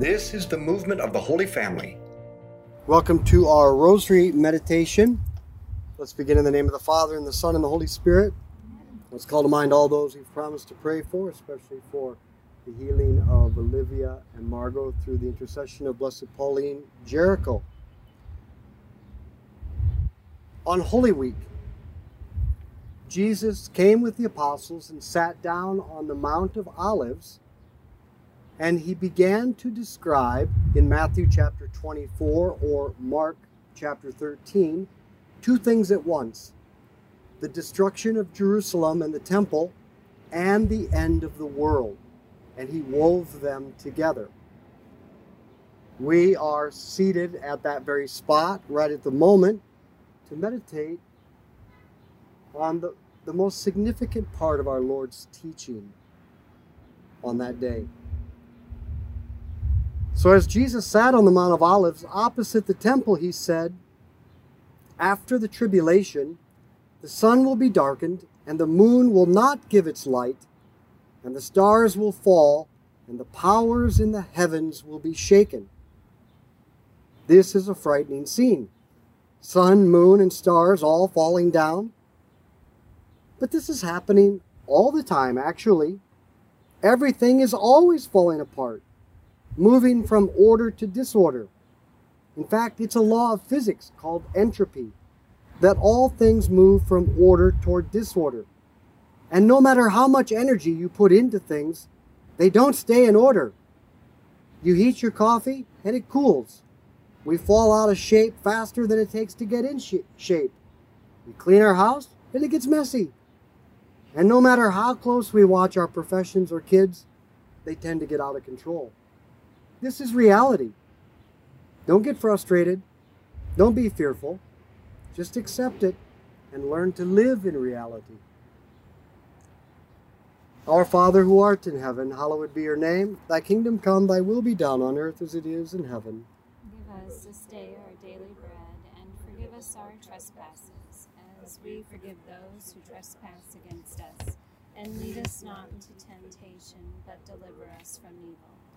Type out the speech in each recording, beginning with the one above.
This is the movement of the Holy Family. Welcome to our Rosary meditation. Let's begin in the name of the Father, and the Son, and the Holy Spirit. Let's call to mind all those we've promised to pray for, especially for the healing of Olivia and Margot through the intercession of Blessed Pauline Jaricot. On Holy Week, Jesus came with the apostles and sat down on the Mount of Olives, and he began to describe in Matthew chapter 24 or Mark chapter 13 two things at once the destruction of Jerusalem and the temple, and the end of the world. And he wove them together. We are seated at that very spot right at the moment to meditate on the, the most significant part of our Lord's teaching on that day. So, as Jesus sat on the Mount of Olives opposite the temple, he said, After the tribulation, the sun will be darkened, and the moon will not give its light, and the stars will fall, and the powers in the heavens will be shaken. This is a frightening scene. Sun, moon, and stars all falling down. But this is happening all the time, actually. Everything is always falling apart, moving from order to disorder. In fact, it's a law of physics called entropy that all things move from order toward disorder. And no matter how much energy you put into things, they don't stay in order. You heat your coffee and it cools. We fall out of shape faster than it takes to get in sh- shape. We clean our house and it gets messy. And no matter how close we watch our professions or kids, they tend to get out of control. This is reality. Don't get frustrated. Don't be fearful. Just accept it and learn to live in reality. Our Father who art in heaven, hallowed be your name. Thy kingdom come, thy will be done on earth as it is in heaven. Give us this day our daily bread, and forgive us our trespasses, as we forgive those who trespass against us. And lead us not into temptation, but deliver us from evil.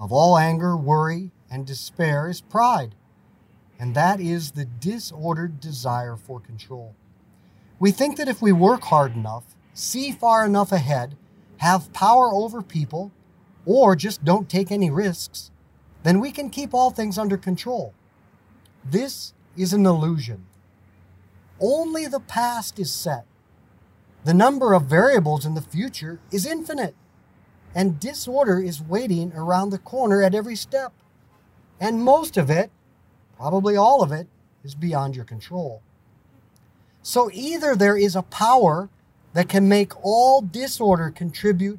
of all anger, worry, and despair is pride, and that is the disordered desire for control. We think that if we work hard enough, see far enough ahead, have power over people, or just don't take any risks, then we can keep all things under control. This is an illusion. Only the past is set. The number of variables in the future is infinite, and disorder is waiting around the corner at every step. And most of it, probably all of it, is beyond your control. So either there is a power that can make all disorder contribute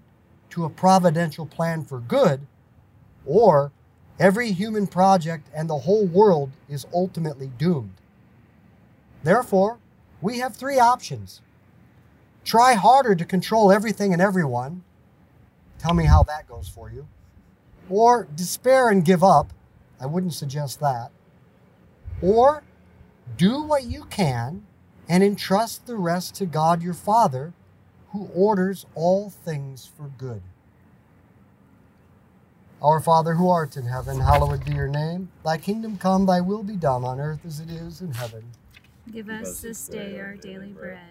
to a providential plan for good, or every human project and the whole world is ultimately doomed. Therefore, we have three options. Try harder to control everything and everyone. Tell me how that goes for you. Or despair and give up. I wouldn't suggest that. Or do what you can and entrust the rest to God your Father, who orders all things for good. Our Father who art in heaven, hallowed be your name. Thy kingdom come, thy will be done on earth as it is in heaven. Give us this day our daily bread,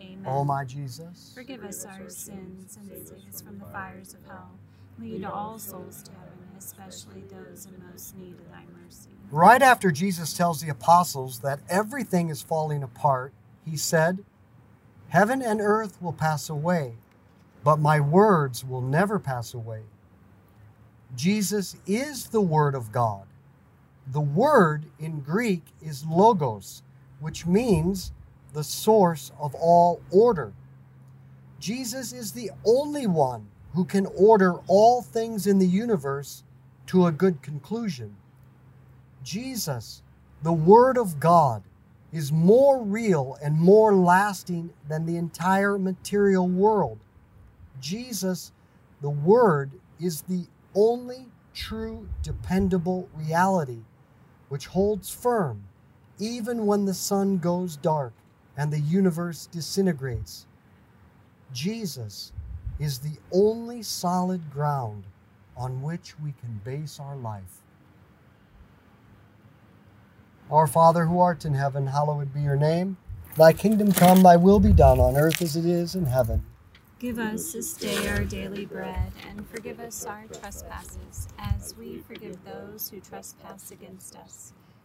Amen. O my Jesus. Forgive us our sins and save us from the fires of hell. Lead all souls to heaven, especially those in most need of thy mercy. Right after Jesus tells the apostles that everything is falling apart, he said, Heaven and earth will pass away, but my words will never pass away. Jesus is the Word of God. The word in Greek is logos, which means the source of all order. Jesus is the only one who can order all things in the universe to a good conclusion. Jesus, the Word of God, is more real and more lasting than the entire material world. Jesus, the Word, is the only true, dependable reality which holds firm even when the sun goes dark and the universe disintegrates. Jesus is the only solid ground on which we can base our life. Our Father who art in heaven, hallowed be your name. Thy kingdom come, thy will be done on earth as it is in heaven. Give us this day our daily bread, and forgive us our trespasses, as we forgive those who trespass against us.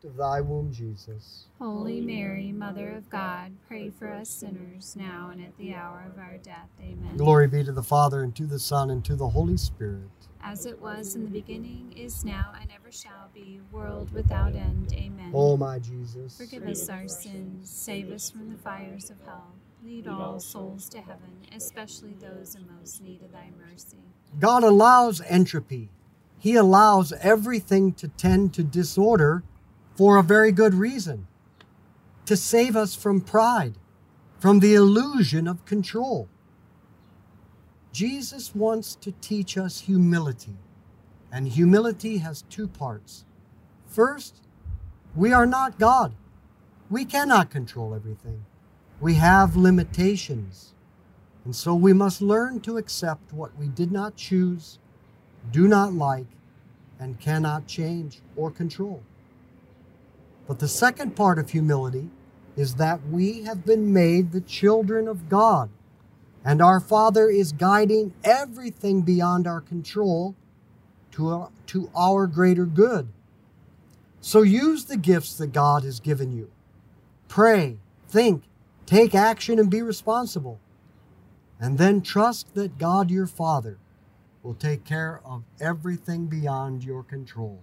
fruit of thy womb, Jesus. Holy Mary, Mother of God, pray for us sinners, now and at the hour of our death. Amen. Glory be to the Father, and to the Son, and to the Holy Spirit. As it was in the beginning, is now, and ever shall be, world without end. Amen. O my Jesus. Forgive us our sins, save us from the fires of hell. Lead all souls to heaven, especially those in most need of thy mercy. God allows entropy. He allows everything to tend to disorder for a very good reason to save us from pride, from the illusion of control. Jesus wants to teach us humility, and humility has two parts. First, we are not God. We cannot control everything. We have limitations. And so we must learn to accept what we did not choose, do not like, and cannot change or control. But the second part of humility is that we have been made the children of God, and our Father is guiding everything beyond our control to our, to our greater good. So use the gifts that God has given you. Pray, think, take action, and be responsible. And then trust that God your Father will take care of everything beyond your control.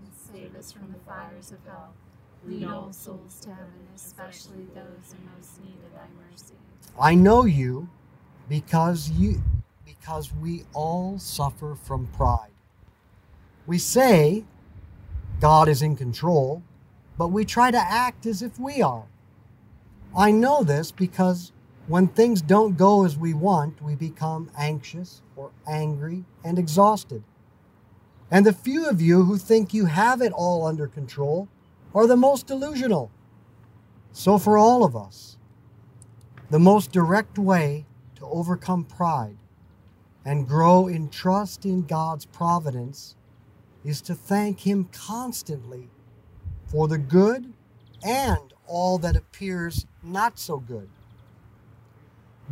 save us from the fires of hell. Lead all souls to heaven, especially those in most need of thy mercy. I know you because you because we all suffer from pride. We say God is in control, but we try to act as if we are. I know this because when things don't go as we want, we become anxious or angry and exhausted. And the few of you who think you have it all under control are the most delusional. So, for all of us, the most direct way to overcome pride and grow in trust in God's providence is to thank Him constantly for the good and all that appears not so good.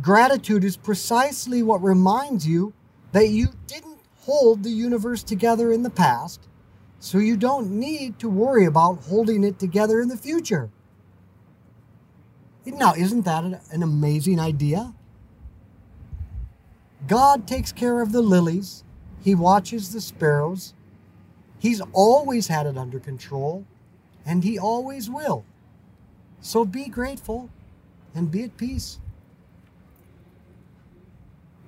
Gratitude is precisely what reminds you that you didn't hold the universe together in the past, so you don't need to worry about holding it together in the future. Now, isn't that an, amazing idea? God takes care of the lilies, He watches the sparrows. He's always had it under control, and He always will. So be grateful and be at peace.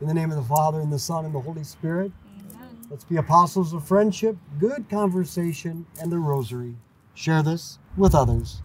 In the name of the Father, and the Son, and the Holy Spirit, Amen. let's be apostles of friendship, good conversation, and the rosary. Share this with others.